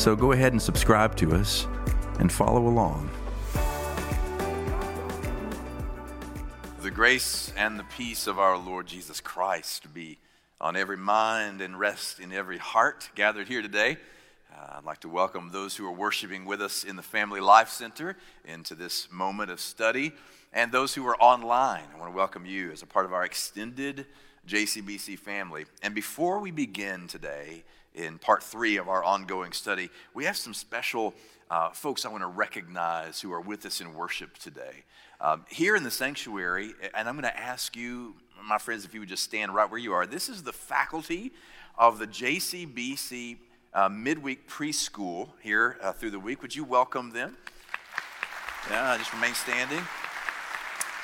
So go ahead and subscribe to us and follow along. The grace and the peace of our Lord Jesus Christ be on every mind and rest in every heart gathered here today. Uh, I'd like to welcome those who are worshiping with us in the Family Life Center into this moment of study, and those who are online. I want to welcome you as a part of our extended JCBC family. And before we begin today, in part three of our ongoing study, we have some special uh, folks I want to recognize who are with us in worship today. Um, here in the sanctuary, and I'm going to ask you, my friends, if you would just stand right where you are. This is the faculty of the JCBC uh, midweek preschool here uh, through the week. Would you welcome them? Yeah, just remain standing.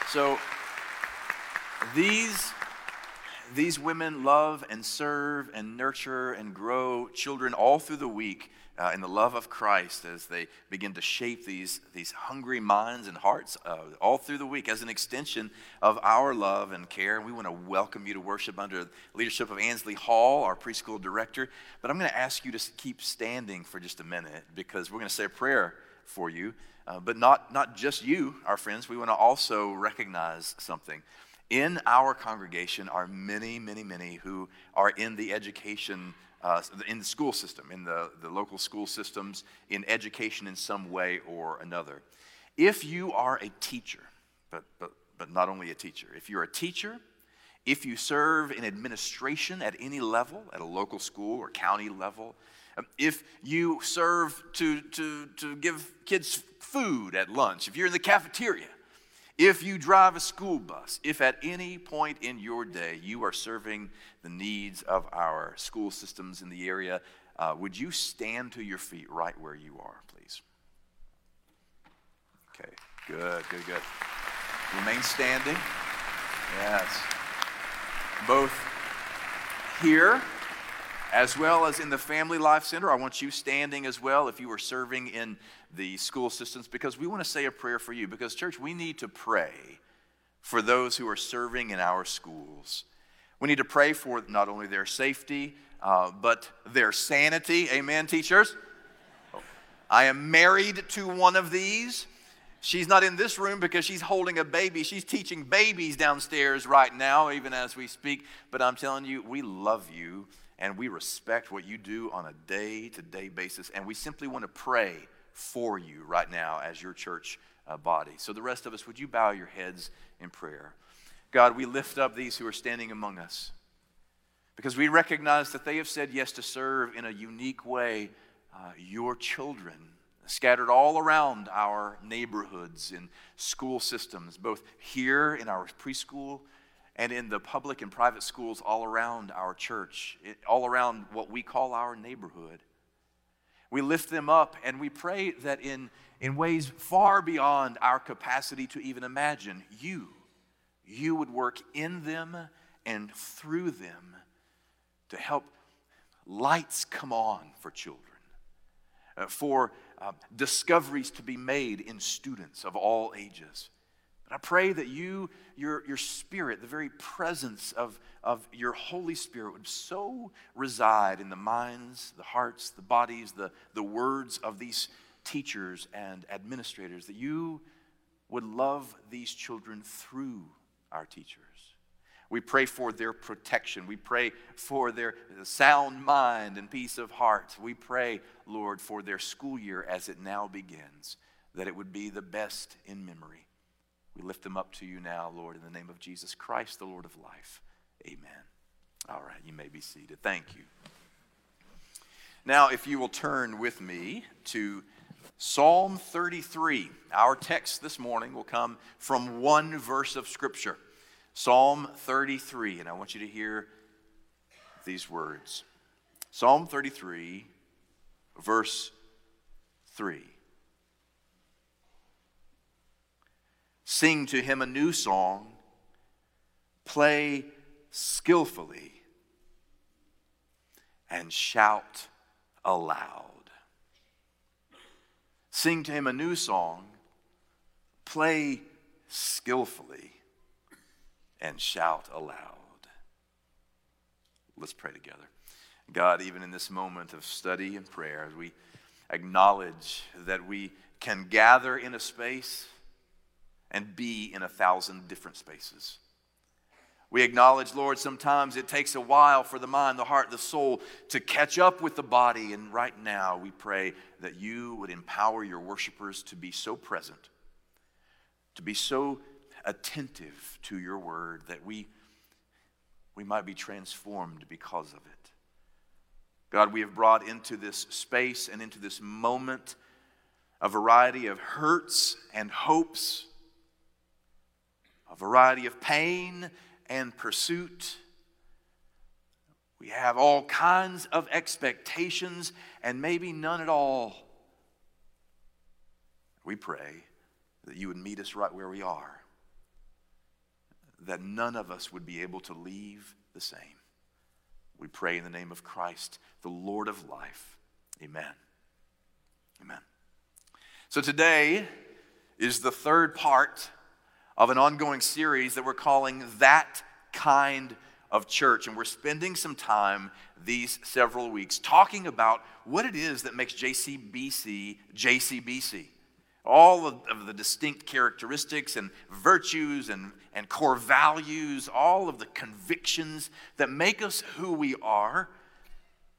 So, these these women love and serve and nurture and grow children all through the week uh, in the love of Christ as they begin to shape these, these hungry minds and hearts uh, all through the week as an extension of our love and care. And we want to welcome you to worship under the leadership of Ansley Hall, our preschool director. But I'm going to ask you to keep standing for just a minute because we're going to say a prayer for you. Uh, but not, not just you, our friends. We want to also recognize something. In our congregation are many, many, many who are in the education, uh, in the school system, in the, the local school systems, in education in some way or another. If you are a teacher, but, but, but not only a teacher, if you're a teacher, if you serve in administration at any level, at a local school or county level, um, if you serve to, to, to give kids food at lunch, if you're in the cafeteria, if you drive a school bus, if at any point in your day you are serving the needs of our school systems in the area, uh, would you stand to your feet right where you are, please? Okay, good, good, good. Remain standing. Yes. Both here as well as in the Family Life Center. I want you standing as well if you are serving in the school systems because we want to say a prayer for you. Because, church, we need to pray for those who are serving in our schools. We need to pray for not only their safety, uh, but their sanity. Amen, teachers? I am married to one of these. She's not in this room because she's holding a baby. She's teaching babies downstairs right now, even as we speak. But I'm telling you, we love you and we respect what you do on a day to day basis. And we simply want to pray for you right now as your church uh, body. So, the rest of us, would you bow your heads in prayer? God, we lift up these who are standing among us because we recognize that they have said yes to serve in a unique way uh, your children scattered all around our neighborhoods and school systems, both here in our preschool and in the public and private schools all around our church, all around what we call our neighborhood. We lift them up and we pray that in, in ways far beyond our capacity to even imagine, you, you would work in them and through them to help lights come on for children, uh, for uh, discoveries to be made in students of all ages. And I pray that you, your, your spirit, the very presence of, of your Holy Spirit would so reside in the minds, the hearts, the bodies, the, the words of these teachers and administrators that you would love these children through our teachers. We pray for their protection. We pray for their sound mind and peace of heart. We pray, Lord, for their school year as it now begins, that it would be the best in memory. We lift them up to you now, Lord, in the name of Jesus Christ, the Lord of life. Amen. All right, you may be seated. Thank you. Now, if you will turn with me to Psalm 33, our text this morning will come from one verse of Scripture. Psalm 33, and I want you to hear these words. Psalm 33, verse 3. Sing to him a new song, play skillfully, and shout aloud. Sing to him a new song, play skillfully, and shout aloud. Let's pray together. God, even in this moment of study and prayer, we acknowledge that we can gather in a space and be in a thousand different spaces. We acknowledge, Lord, sometimes it takes a while for the mind, the heart, the soul to catch up with the body. And right now, we pray that you would empower your worshipers to be so present, to be so attentive to your word that we, we might be transformed because of it. God, we have brought into this space and into this moment a variety of hurts and hopes, a variety of pain and pursuit. We have all kinds of expectations and maybe none at all. We pray that you would meet us right where we are, that none of us would be able to leave the same. We pray in the name of Christ, the Lord of life. Amen. Amen. So today is the third part of an ongoing series that we're calling That Kind of Church. And we're spending some time these several weeks talking about what it is that makes JCBC JCBC all of, the distinct characteristics and virtues and, and core values, all of the convictions that make us who we are,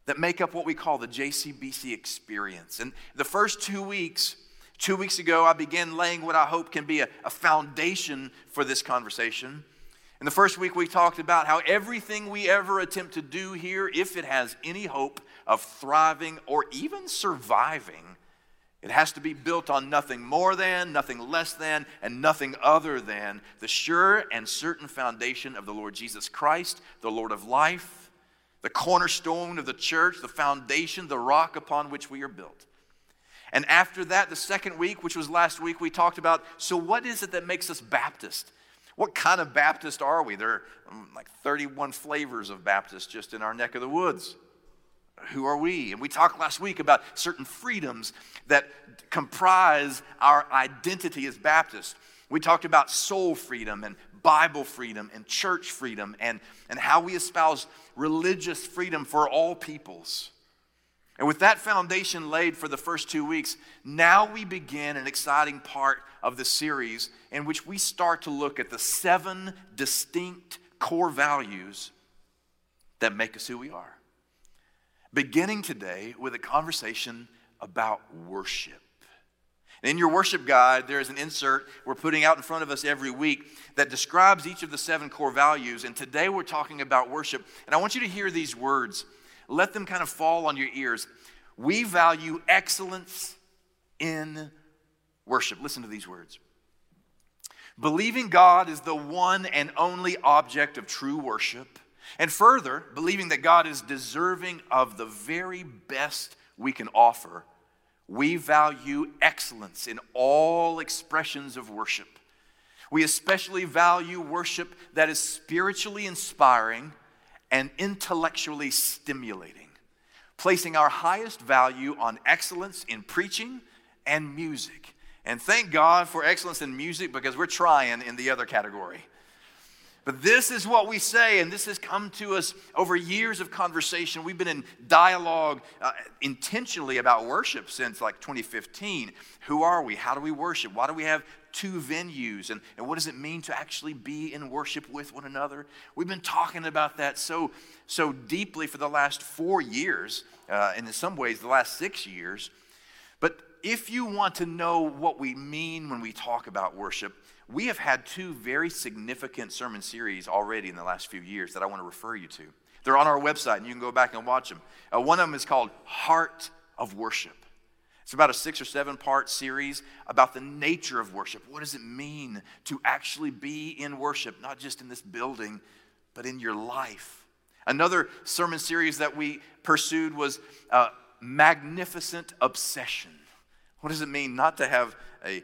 that make up what we call the JCBC experience. And the first two weeks, two weeks ago, I began laying what I hope can be a, a foundation for this conversation. In the first week, we talked about how everything we ever attempt to do here, if it has any hope of thriving or even surviving, it has to be built on nothing more than, nothing less than, and nothing other than the sure and certain foundation of the Lord Jesus Christ, the Lord of life, the cornerstone of the church, the foundation, the rock upon which we are built. And after that, the second week, which was last week, we talked about so what is it that makes us Baptist? What kind of Baptist are we? There are um, like 31 flavors of Baptist just in our neck of the woods who are we? And we talked last week about certain freedoms that comprise our identity as Baptists. We talked about soul freedom and Bible freedom and church freedom and, and how we espouse religious freedom for all peoples. And with that foundation laid for the first two weeks, now we begin an exciting part of the series in which we start to look at the seven distinct core values that make us who we are beginning today with a conversation about worship. in your worship guide, there is an insert we're putting out in front of us every week that describes each of the seven core values. And today we're talking about worship. And I want you to hear these words. Let them kind of fall on your ears. We value excellence in worship. Listen to these words. Believing God is the one and only object of true worship and further, believing that God is deserving of the very best we can offer, we value excellence in all expressions of worship. We especially value worship that is spiritually inspiring and intellectually stimulating, placing our highest value on excellence in preaching and music. And thank God for excellence in music because we're trying in the other category. But this is what we say, and this has come to us over years of conversation. We've been in dialogue uh, intentionally about worship since like 2015. Who are we? How do we worship? Why do we have two venues? And, and what does it mean to actually be in worship with one another? We've been talking about that so, so deeply for the last four years, uh, and in some ways, the last six years. But if you want to know what we mean when we talk about worship, we have had two very significant sermon series already in the last few years that I want to refer you to. They're on our website, and you can go back and watch them. Uh, one of them is called Heart of Worship. It's about a six or seven part series about the nature of worship. What does it mean to actually be in worship, not just in this building, but in your life? Another sermon series that we pursued was uh, magnificent obsession. What does it mean not to have a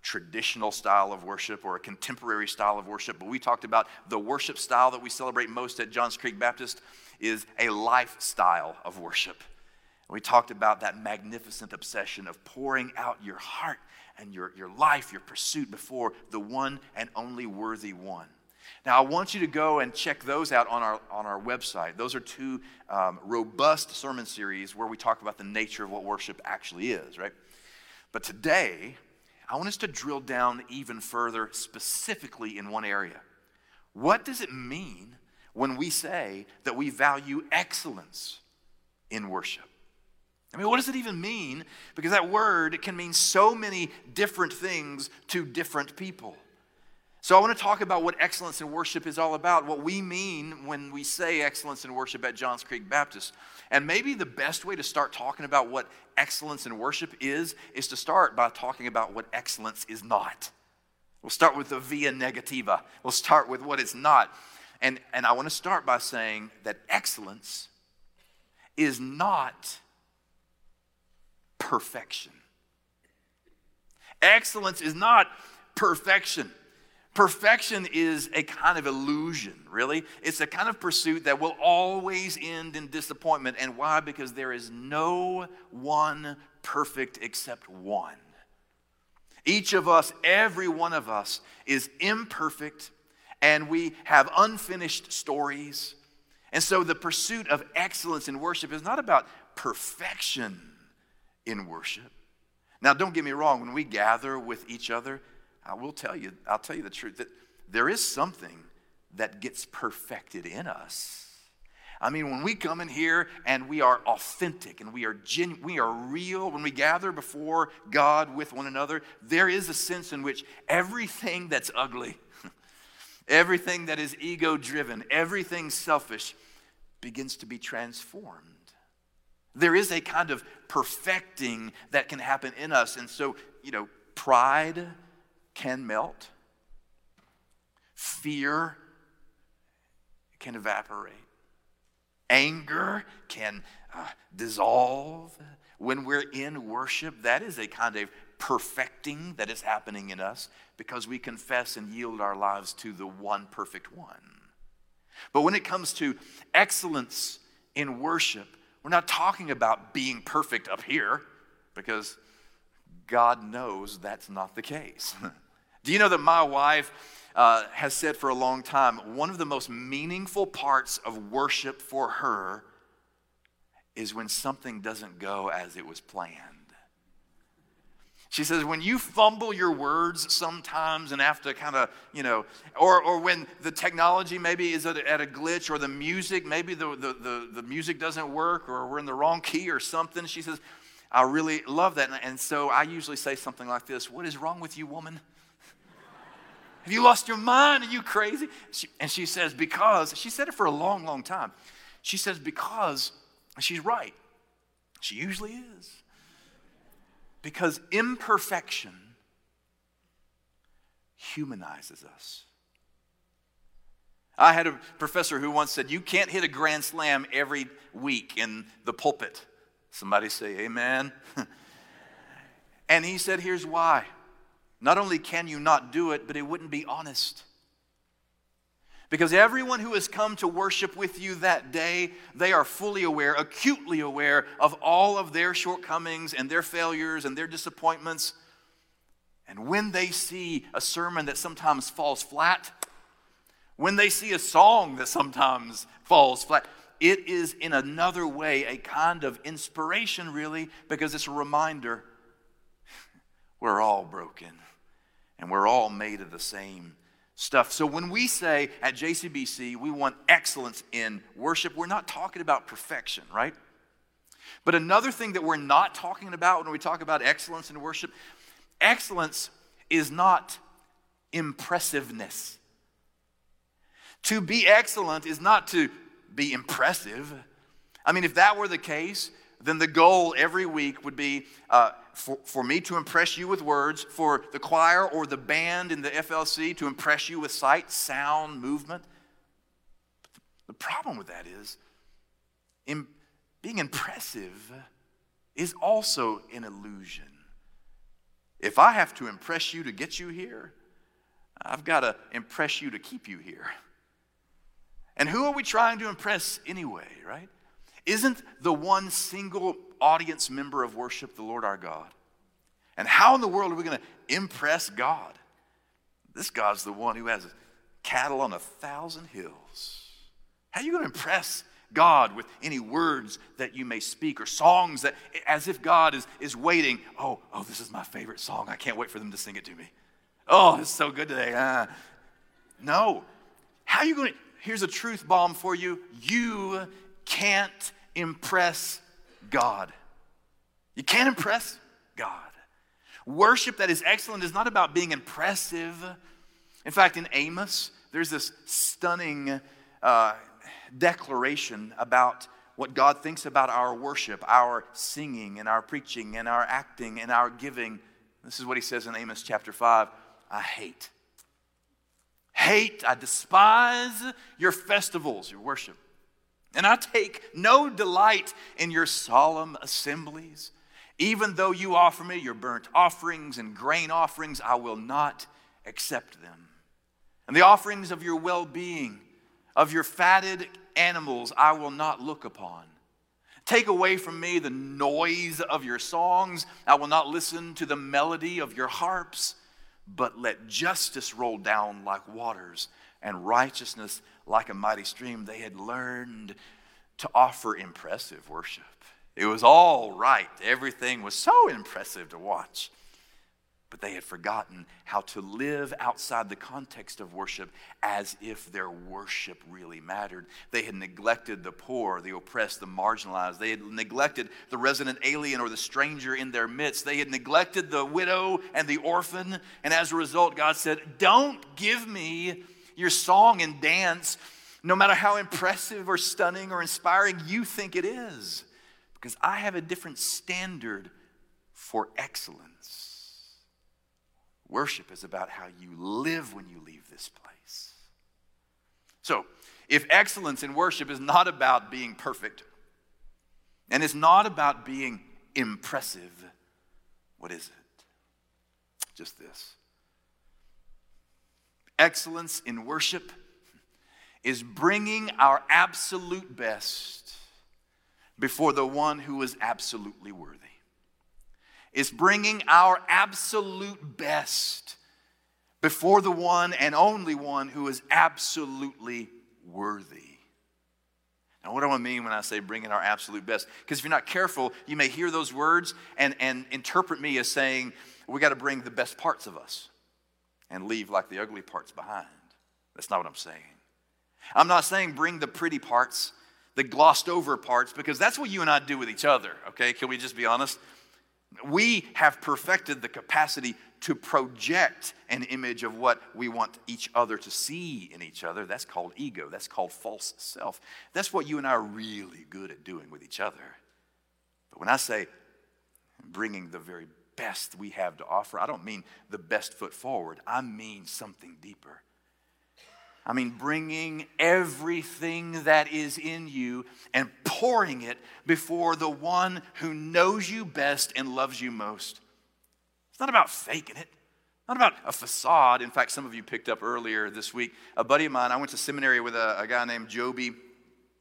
traditional style of worship or a contemporary style of worship, but we talked about the worship style that we celebrate most at Johns Creek Baptist is a lifestyle of worship. We talked about that magnificent obsession of pouring out your heart and your, your life, your pursuit before the one and only worthy one. Now, I want you to go and check those out on our, on our website. Those are two um, robust sermon series where we talk about the nature of what worship actually is, right? But today, I want us to drill down even further, specifically in one area. What does it mean when we say that we value excellence in worship? I mean, what does it even mean? Because that word can mean so many different things to different people. So, I want to talk about what excellence in worship is all about, what we mean when we say excellence in worship at Johns Creek Baptist. And maybe the best way to start talking about what excellence in worship is, is to start by talking about what excellence is not. We'll start with the via negativa, we'll start with what it's not. And, and I want to start by saying that excellence is not perfection. Excellence is not perfection. Perfection is a kind of illusion, really. It's a kind of pursuit that will always end in disappointment. And why? Because there is no one perfect except one. Each of us, every one of us, is imperfect and we have unfinished stories. And so the pursuit of excellence in worship is not about perfection in worship. Now, don't get me wrong, when we gather with each other, I will tell you, I'll tell you the truth that there is something that gets perfected in us. I mean, when we come in here and we are authentic and we are genuine, we are real, when we gather before God with one another, there is a sense in which everything that's ugly, everything that is ego driven, everything selfish begins to be transformed. There is a kind of perfecting that can happen in us. And so, you know, pride can melt, fear can evaporate, anger can uh, dissolve. When we're in worship, that is a kind of perfecting that is happening in us because we confess and yield our lives to the one perfect one. But when it comes to excellence in worship, we're not talking about being perfect up here because God knows that's not the case. Do you know that my wife uh, has said for a long time one of the most meaningful parts of worship for her is when something doesn't go as it was planned? She says, when you fumble your words sometimes and have to kind of, you know, or, or when the technology maybe is at a, at a glitch or the music, maybe the, the, the, the, music doesn't work or we're in the wrong key or something, she says, I really love that. And, so I usually say something like this What is wrong with you, woman? Have you lost your mind? Are you crazy? She, and she says, Because, she said it for a long, long time. She says, Because she's right. She usually is. Because imperfection humanizes us. I had a professor who once said, You can't hit a grand slam every week in the pulpit. Somebody say, Amen. and he said, Here's why. Not only can you not do it, but it wouldn't be honest. Because everyone who has come to worship with you that day, they are fully aware, acutely aware of all of their shortcomings and their failures and their disappointments. And when they see a sermon that sometimes falls flat, when they see a song that sometimes falls flat, it is in another way a kind of inspiration, really, because it's a reminder we're all broken and we're all made of the same stuff. So when we say at JCBC we want excellence in worship, we're not talking about perfection, right? But another thing that we're not talking about when we talk about excellence in worship, excellence is not impressiveness. To be excellent is not to be impressive. I mean, if that were the case, then the goal every week would be uh, for, for me to impress you with words, for the choir or the band in the FLC to impress you with sight, sound, movement. But the, problem with that is, in, being impressive is also an illusion. If I have to impress you to get you here, I've got to impress you to keep you here. And who are we trying to impress anyway, right? Isn't the one single audience member of worship the Lord our God? And how in the world are we going to impress God? This God's the one who has cattle on a thousand hills. How are you going to impress God with any words that you may speak or songs that, as if God is, is waiting? Oh, oh, this is my favorite song. I can't wait for them to sing it to me. Oh, it's so good today. Uh, no. How are you going to? Here's a truth bomb for you. You can't impress God. You can't impress God. Worship that is excellent is not about being impressive. In fact, in Amos, there's this stunning uh, declaration about what God thinks about our worship, our singing, and our preaching, and our acting, and our giving. This is what he says in Amos chapter 5 I hate. Hate, I despise your festivals, your worship. And I take no delight in your solemn assemblies. Even though you offer me your burnt offerings and grain offerings, I will not accept them. And the offerings of your well being, of your fatted animals, I will not look upon. Take away from me the noise of your songs. I will not listen to the melody of your harps, but let justice roll down like waters and righteousness like a mighty stream. They had learned to offer impressive worship. It was all right. Everything was so impressive to watch. But they had forgotten how to live outside the context of worship as if their worship really mattered. They had neglected the poor, the oppressed, the marginalized. They had neglected the resident alien or the stranger in their midst. They had neglected the widow and the orphan. And as a result, God said, Don't give me your song and dance, no matter how impressive or stunning or inspiring you think it is because I have a different standard for excellence. Worship is about how you live when you leave this place. So, if excellence in worship is not about being perfect and it's not about being impressive, what is it? Just this. Excellence in worship is bringing our absolute best before the one who is absolutely worthy. It's bringing our absolute best before the one and only one who is absolutely worthy. Now, what do I mean when I say bringing our absolute best? Because if you're not careful, you may hear those words and, and interpret me as saying, we got to bring the best parts of us and leave like the ugly parts behind. That's not what I'm saying. I'm not saying bring the pretty parts the glossed over parts because that's what you and I do with each other, okay? Can we just be honest? We have perfected the capacity to project an image of what we want each other to see in each other. That's called ego. That's called false self. That's what you and I are really good at doing with each other. But when I say bringing the very best we have to offer, I don't mean the best foot forward, I mean something deeper. I mean, bringing everything that is in you and pouring it before the one who knows you best and loves you most. It's not about faking it, not about a facade. In fact, some of you picked up earlier this week. A buddy of mine, I went to seminary with a, a guy named Joby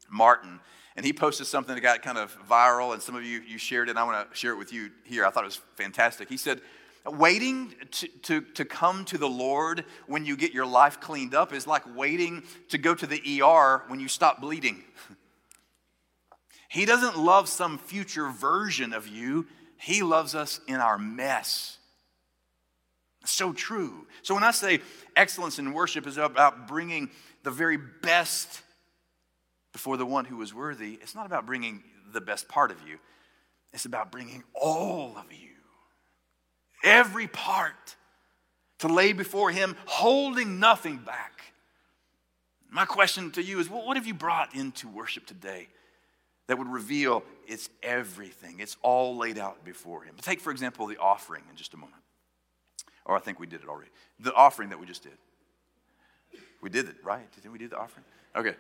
Martin, and he posted something that got kind of viral, and some of you, you shared it, and I want to share it with you here. I thought it was fantastic. He said, Waiting to, to, to come to the Lord when you get your life cleaned up is like waiting to go to the ER when you stop bleeding. He doesn't love some future version of you, He loves us in our mess. So true. So when I say excellence in worship is about bringing the very best before the one who is worthy, it's not about bringing the best part of you, it's about bringing all of you every part to lay before Him, holding nothing back. My question to you is what have you brought into worship today that would reveal it's everything? It's all laid out before Him. Take, for example, the offering in just a moment. Or I think we did it already. The offering that we just did. We did it, right? Did we do the offering? Okay.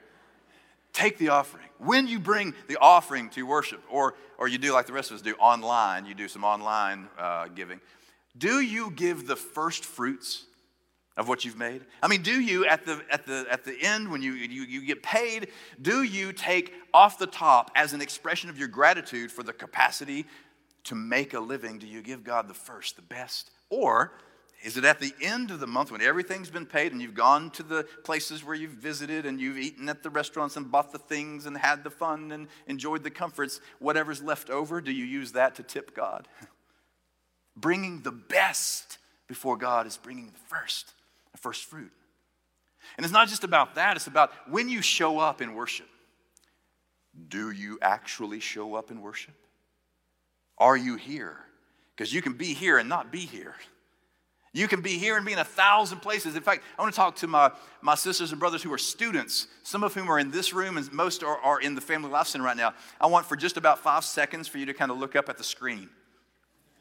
Take the offering. When you bring the offering to worship, or, or you do like the rest of us do online, you do some online uh, giving, do you give the first fruits of what you've made? I mean, do you at the at the at the end when you, you you get paid, do you take off the top as an expression of your gratitude for the capacity to make a living? Do you give God the first, the best? Or is it at the end of the month when everything's been paid and you've gone to the places where you've visited and you've eaten at the restaurants and bought the things and had the fun and enjoyed the comforts? Whatever's left over, do you use that to tip God? Bringing the best before God is bringing the first the first fruit. And it's not just about that, it's about when you show up in worship. Do you actually show up in worship? Are you here? Because you can be here and not be here. You can be here and be in a thousand places. In fact, I want to talk to my, my sisters and brothers who are students, some of whom are in this room and most are, are in the Family Life Center right now. I want for just about five seconds for you to kind of look up at the screen.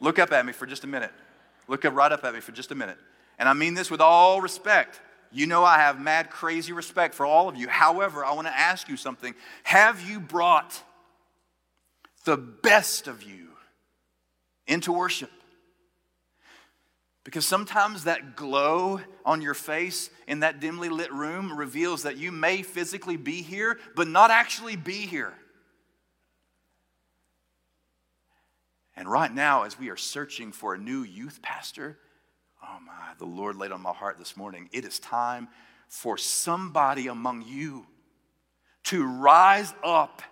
Look up at me for just a minute. Look up right up at me for just a minute. And I mean this with all respect. You know, I have mad, crazy respect for all of you. However, I want to ask you something. Have you brought the best of you into worship? Because sometimes that glow on your face in that dimly lit room reveals that you may physically be here, but not actually be here. And right now, as we are searching for a new youth pastor, Oh my, the Lord laid on my heart this morning. It is time for somebody among you to rise up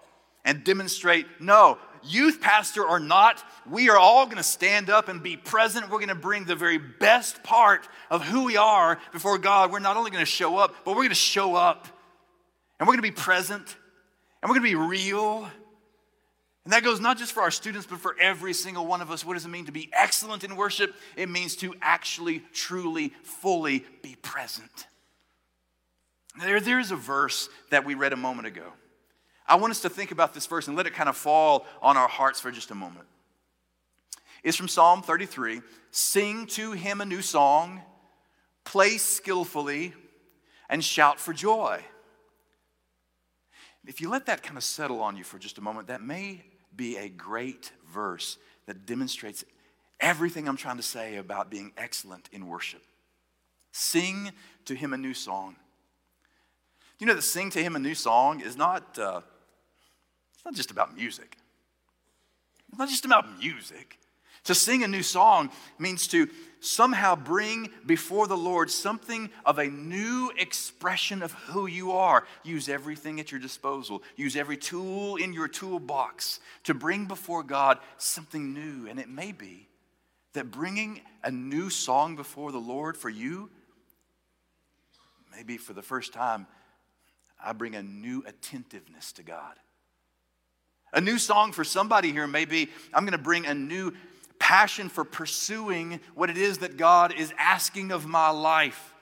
and demonstrate no, youth pastor or not, we are all going to stand up and be present. We're going to bring the very best part of who we are before God. We're not only going to show up, but we're going to show up and we're going to be present and we're going to be real and that goes not just for our students, but for every single one of us. What does it mean to be excellent in worship? It means to actually, truly, fully be present. There, there's a verse that we read a moment ago. I want us to think about this verse and let it kind of fall on our hearts for just a moment. It's from Psalm 33 Sing to him a new song, play skillfully, and shout for joy. If you let that kind of settle on you for just a moment, that may be a great verse that demonstrates everything I'm trying to say about being excellent in worship. Sing to him a new song. You know that sing to him a new song is not, uh, not just about music. It's not just about music. To sing a new song means to somehow bring before the Lord something of a new expression of who you are. Use everything at your disposal, use every tool in your toolbox to bring before God something new. And it may be that bringing a new song before the Lord for you, maybe for the first time, I bring a new attentiveness to God. A new song for somebody here, maybe I'm going to bring a new passion for pursuing what it is that God is asking of my life.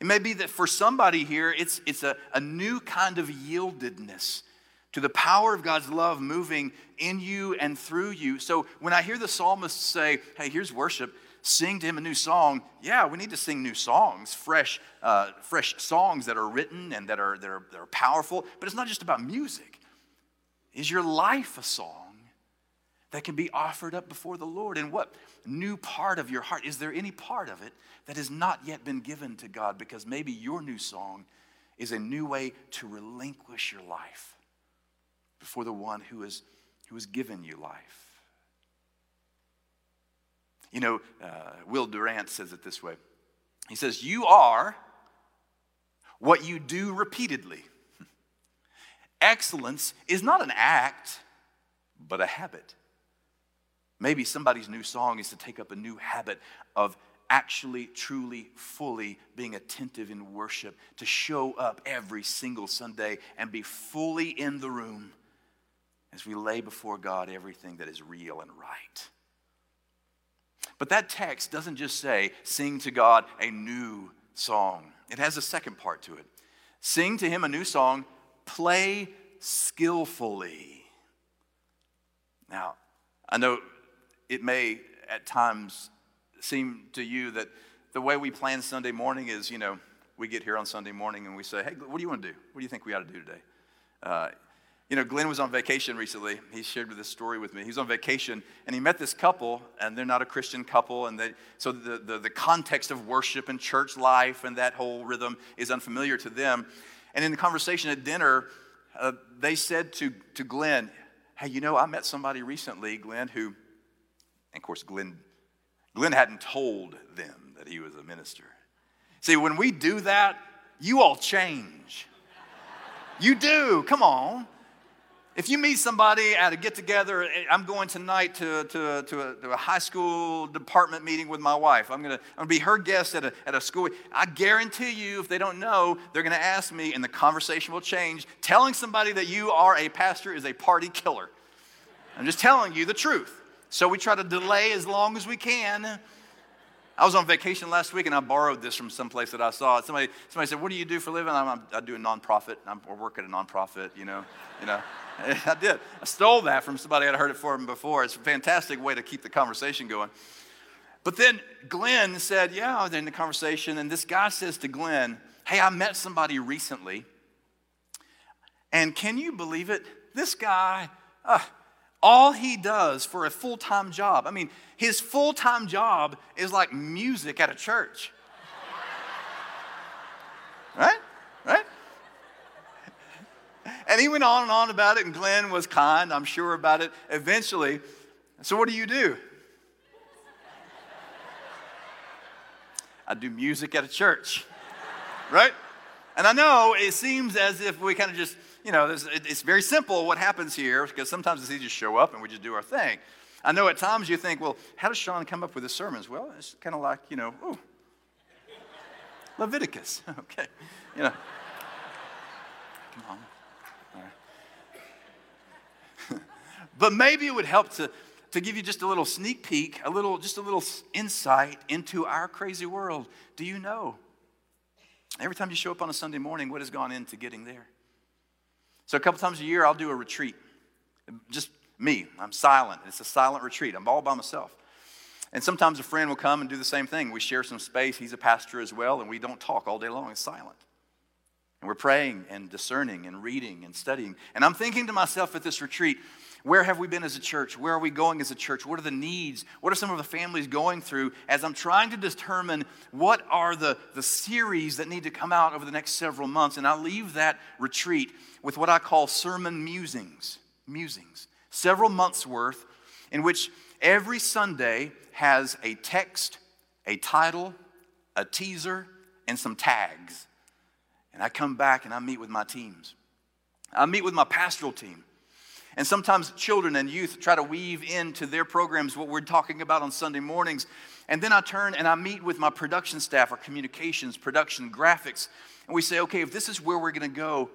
It may be that for somebody here, it's, it's a, a new kind of yieldedness to the power of God's love moving in you and through you. So when I hear the psalmist say, hey, here's worship, sing to him a new song, yeah, we need to sing new songs, fresh, uh, fresh songs that are written and that are, that, are, that are powerful. But it's not just about music. Is your life a song? that can be offered up before the Lord. And what new part of your heart? Is there any part of it that has not yet been given to God? Because maybe your new song is a new way to relinquish your life before the one who, is, who has given you life. You know, uh, Will Durant says it this way He says, You are what you do repeatedly. Excellence is not an act, but a habit. Maybe somebody's new song is to take up a new habit of actually, truly, fully being attentive in worship, to show up every single Sunday and be fully in the room as we lay before God everything that is real and right. But that text doesn't just say, sing to God a new song, it has a second part to it. Sing to Him a new song, play skillfully. Now, I know it may at times seem to you that the way we plan Sunday morning is, you know, we get here on Sunday morning and we say, hey, what do you want to do? What do you think we ought to do today? Uh, you know, Glenn was on vacation recently. He shared this story with me. He was on vacation and he met this couple, and they're not a Christian couple. And they, so the, the, the context of worship and church life and that whole rhythm is unfamiliar to them. And in the conversation at dinner, uh, they said to, to Glenn, Hey, you know, I met somebody recently, Glenn, who, and of course, Glenn, Glenn hadn't told them that he was a minister. See, when we do that, you all change. You do, come on. If you meet somebody at a get together, eh, I'm going tonight to, to, to, a, to a high school department meeting with my wife. I'm going to I'm gonna be her guest at a, at a school. I guarantee you, if they don't know, they're going to ask me, and the conversation will change. Telling somebody that you are a pastor is a party killer. I'm just telling you the truth. So we try to delay as long as we can. I was on vacation last week and I borrowed this from someplace that I saw. Somebody, somebody said, What do you do for a living? I'm, i do a nonprofit. I'm, I work at a nonprofit, you know. You know. I did. I stole that from somebody I'd heard it from before. It's a fantastic way to keep the conversation going. But then Glenn said, Yeah, I was in the conversation, and this guy says to Glenn, Hey, I met somebody recently. And can you believe it? This guy, uh, all he does for a full time job, I mean, his full time job is like music at a church. right? Right? And he went on and on about it, and Glenn was kind, I'm sure, about it eventually. So, what do you do? I do music at a church, right? And I know it seems as if we kind of just, you know, it's very simple what happens here because sometimes it's easy to show up and we just do our thing. I know at times you think, well, how does Sean come up with his sermons? Well, it's kind of like, you know, ooh, Leviticus. okay, you know. Come on. But maybe it would help to, to give you just a little sneak peek, a little, just a little insight into our crazy world. Do you know? Every time you show up on a Sunday morning, what has gone into getting there? So, a couple times a year, I'll do a retreat. Just me. I'm silent. It's a silent retreat. I'm all by myself. And sometimes a friend will come and do the same thing. We share some space. He's a pastor as well, and we don't talk all day long. It's silent. And we're praying and discerning and reading and studying. And I'm thinking to myself at this retreat, where have we been as a church? Where are we going as a church? What are the needs? What are some of the families going through as I'm trying to determine what are the, the series that need to come out over the next several months? And I leave that retreat with what I call sermon musings. Musings. Several months worth in which every Sunday has a text, a title, a teaser, and some tags. And I come back and I meet with my teams. I meet with my pastoral team. And sometimes children and youth try to weave into their programs what we're talking about on Sunday mornings. And then I turn and I meet with my production staff, our communications, production, graphics, and we say, okay, if this is where we're going to go,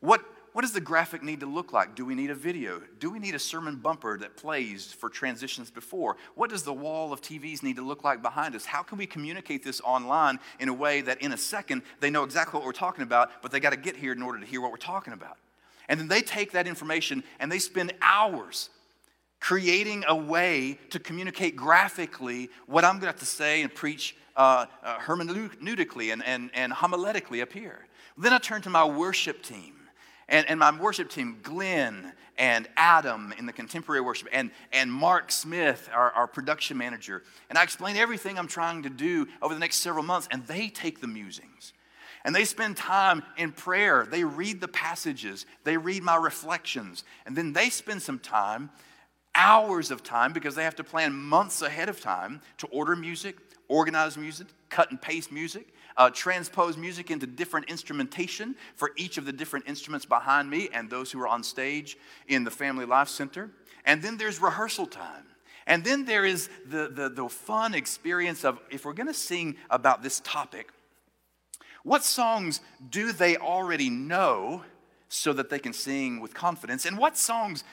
what, what does the graphic need to look like? Do we need a video? Do we need a sermon bumper that plays for transitions before? What does the wall of TVs need to look like behind us? How can we communicate this online in a way that in a second they know exactly what we're talking about, but they got to get here in order to hear what we're talking about? And then they take that information and they spend hours creating a way to communicate graphically what I'm going to have to say and preach uh, uh, hermeneutically and, and, and homiletically up here. Then I turn to my worship team. And, and my worship team, Glenn and Adam in the contemporary worship, and, and Mark Smith, our, our production manager. And I explain everything I'm trying to do over the next several months, and they take the musings and they spend time in prayer. They read the passages, they read my reflections, and then they spend some time, hours of time, because they have to plan months ahead of time to order music, organize music, cut and paste music. Uh, transpose music into different instrumentation for each of the different instruments behind me and those who are on stage in the Family Life Center. And then there's rehearsal time. And then there is the, the, the fun experience of if we're going to sing about this topic, what songs do they already know so that they can sing with confidence? And what songs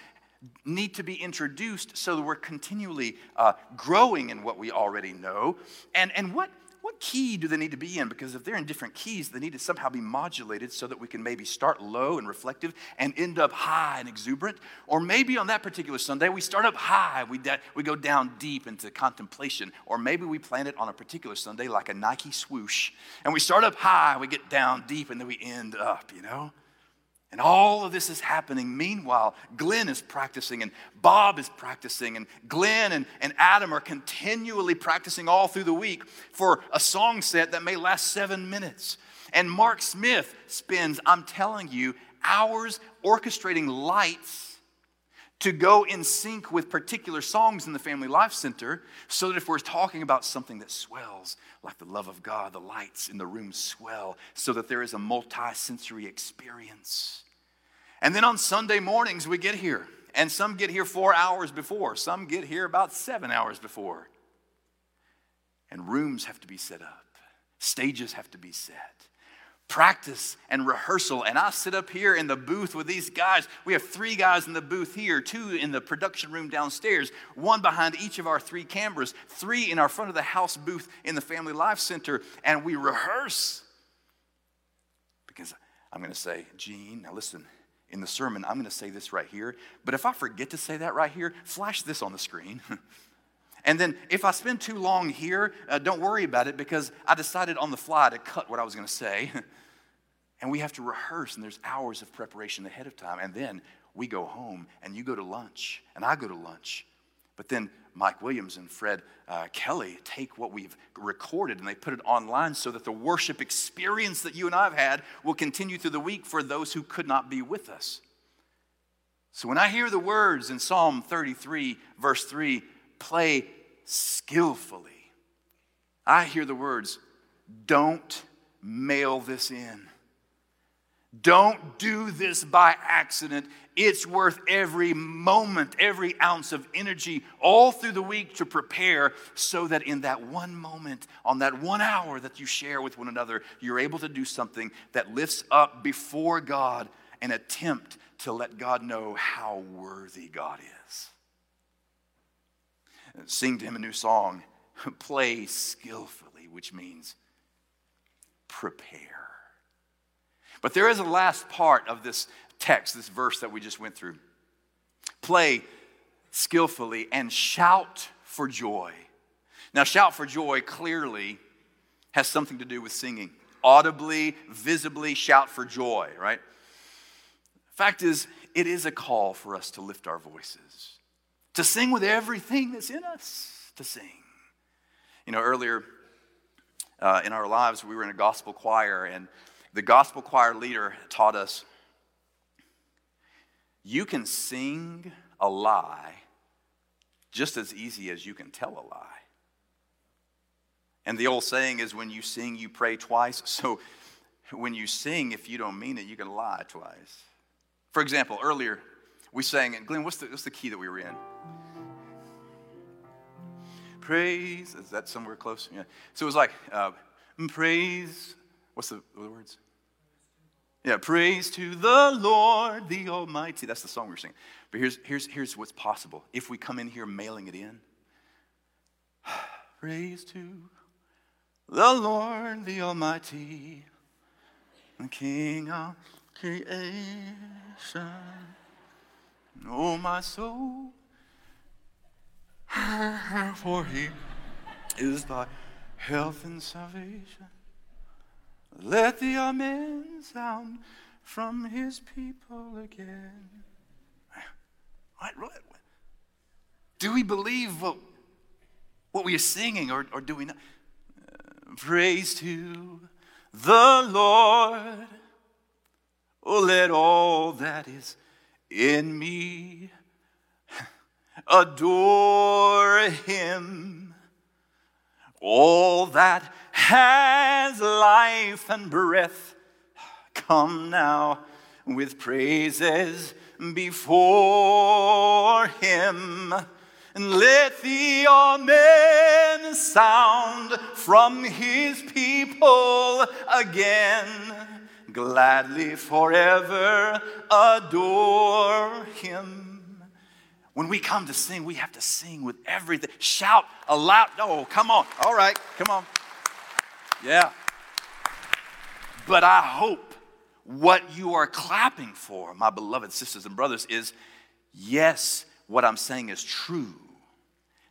need to be introduced so that we're continually uh, growing in what we already know? And, and what, what key do they need to be in? Because if they're in different keys, they need to somehow be modulated so that we can maybe start low and reflective and end up high and exuberant. Or maybe on that particular Sunday, we start up high, we, de- we go down deep into contemplation. Or maybe we plan it on a particular Sunday like a Nike swoosh. And we start up high, we get down deep, and then we end up, you know? And all of this is happening. Meanwhile, Glenn is practicing, and Bob is practicing, and Glenn and, and Adam are continually practicing all through the week for a song set that may last seven minutes. And Mark Smith spends, I'm telling you, hours orchestrating lights to go in sync with particular songs in the Family Life Center so that if we're talking about something that swells, like the love of God, the lights in the room swell so that there is a multi sensory experience. And then on Sunday mornings, we get here. And some get here four hours before, some get here about seven hours before. And rooms have to be set up, stages have to be set practice and rehearsal. And I sit up here in the booth with these guys. We have three guys in the booth here, two in the production room downstairs, one behind each of our three cameras, three in our front of the house booth in the Family Life Center. And we rehearse. Because I'm going to say, Gene, now listen, in the sermon, I'm going to say this right here. But if I forget to say that right here, flash this on the screen. and then if I spend too long here, uh, don't worry about it because I decided on the fly to cut what I was going to say. and we have to rehearse, and there's hours of preparation ahead of time. And then we go home, and you go to lunch, and I go to lunch. But then Mike Williams and Fred uh, Kelly take what we've recorded and they put it online so that the worship experience that you and I have had will continue through the week for those who could not be with us. So when I hear the words in Psalm 33, verse 3, play skillfully, I hear the words, don't mail this in. Don't do this by accident. It's worth every moment, every ounce of energy all through the week to prepare so that in that one moment, on that one hour that you share with one another, you're able to do something that lifts up before God an attempt to let God know how worthy God is. Sing to Him a new song, play skillfully, which means prepare. But there is a last part of this text, this verse that we just went through. Play skillfully and shout for joy. Now, shout for joy clearly has something to do with singing. Audibly, visibly shout for joy, right? Fact is, it is a call for us to lift our voices, to sing with everything that's in us, to sing. You know, earlier uh, in our lives, we were in a gospel choir, and the gospel choir leader taught us you can sing a lie just as easy as you can tell a lie. And the old saying is when you sing, you pray twice. So when you sing, if you don't mean it, you can lie twice. For example, earlier we sang, and Glenn, what's the, what's the key that we were in? Praise, is that somewhere close? Yeah. So it was like, uh, praise, what's the, the words? Yeah, praise to the Lord, the Almighty. That's the song we're singing. But here's, here's, here's what's possible if we come in here mailing it in. praise to the Lord, the Almighty, the King of creation. Oh, my soul, for he is thy health and salvation. Let the Amen sound from his people again. Do we believe what, what we are singing, or, or do we not? Uh, praise to the Lord. Oh, let all that is in me adore him. All that has life and breath. Come now with praises before him. And let the Amen sound from his people again. Gladly forever adore him. When we come to sing, we have to sing with everything. Shout aloud. Oh, come on. All right, come on. Yeah. But I hope what you are clapping for, my beloved sisters and brothers, is yes, what I'm saying is true,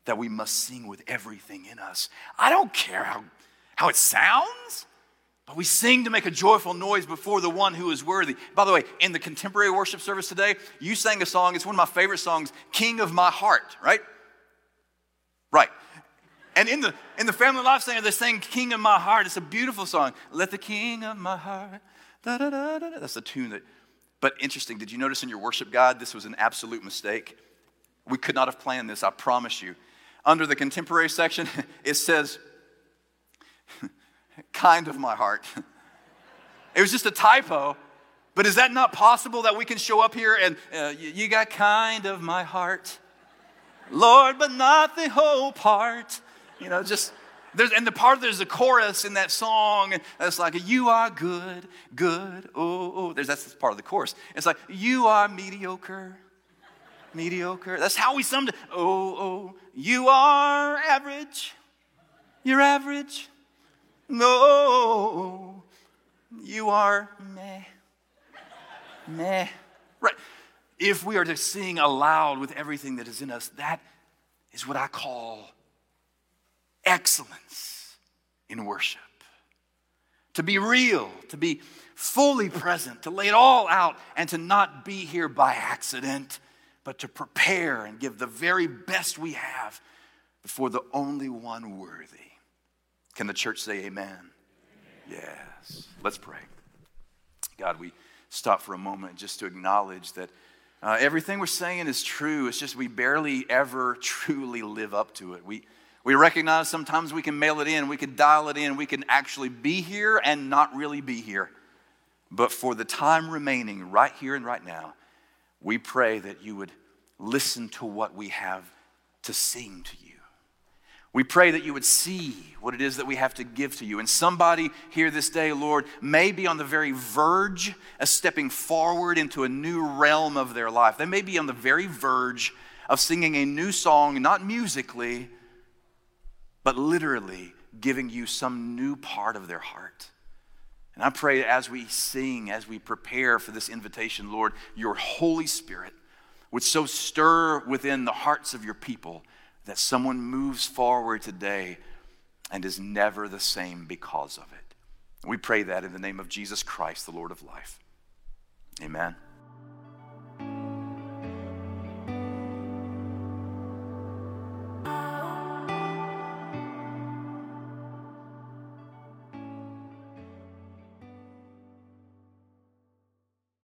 that we must sing with everything in us. I don't care how, how it sounds. But we sing to make a joyful noise before the one who is worthy. By the way, in the contemporary worship service today, you sang a song, it's one of my favorite songs, King of My Heart, right? Right. And in the in the Family Life Center, they sang King of My Heart. It's a beautiful song. Let the King of my heart. Da, da, da, da. That's the tune that. But interesting, did you notice in your worship guide this was an absolute mistake? We could not have planned this, I promise you. Under the contemporary section, it says kind of my heart. It was just a typo. But is that not possible that we can show up here and uh, you, got kind of my heart? Lord, but not the whole part. You know, just there's and the part there's a chorus in that song that's like you are good, good. Oh, oh. There's that's part of the chorus. It's like you are mediocre, mediocre. That's how we summed it. Oh, oh, you are average. You're average. No, you are meh. Meh. Right. If we are to sing aloud with everything that is in us, that is what I call excellence in worship. To be real, to be fully present, to lay it all out, and to not be here by accident, but to prepare and give the very best we have before the only one worthy. Can the church say amen? amen? Yes. Let's pray. God, we stop for a moment just to acknowledge that uh, everything we're saying is true. It's just we barely ever truly live up to it. We, we recognize sometimes we can mail it in, we can dial it in, we can actually be here and not really be here. But for the time remaining, right here and right now, we pray that you would listen to what we have to sing to you. We pray that you would see what it is that we have to give to you. And somebody here this day, Lord, may be on the very verge of stepping forward into a new realm of their life. They may be on the very verge of singing a new song, not musically, but literally giving you some new part of their heart. And I pray as we sing, as we prepare for this invitation, Lord, your Holy Spirit would so stir within the hearts of your people that someone moves forward today and is never the same because of it. We pray that in the name of Jesus Christ, the Lord of life. Amen.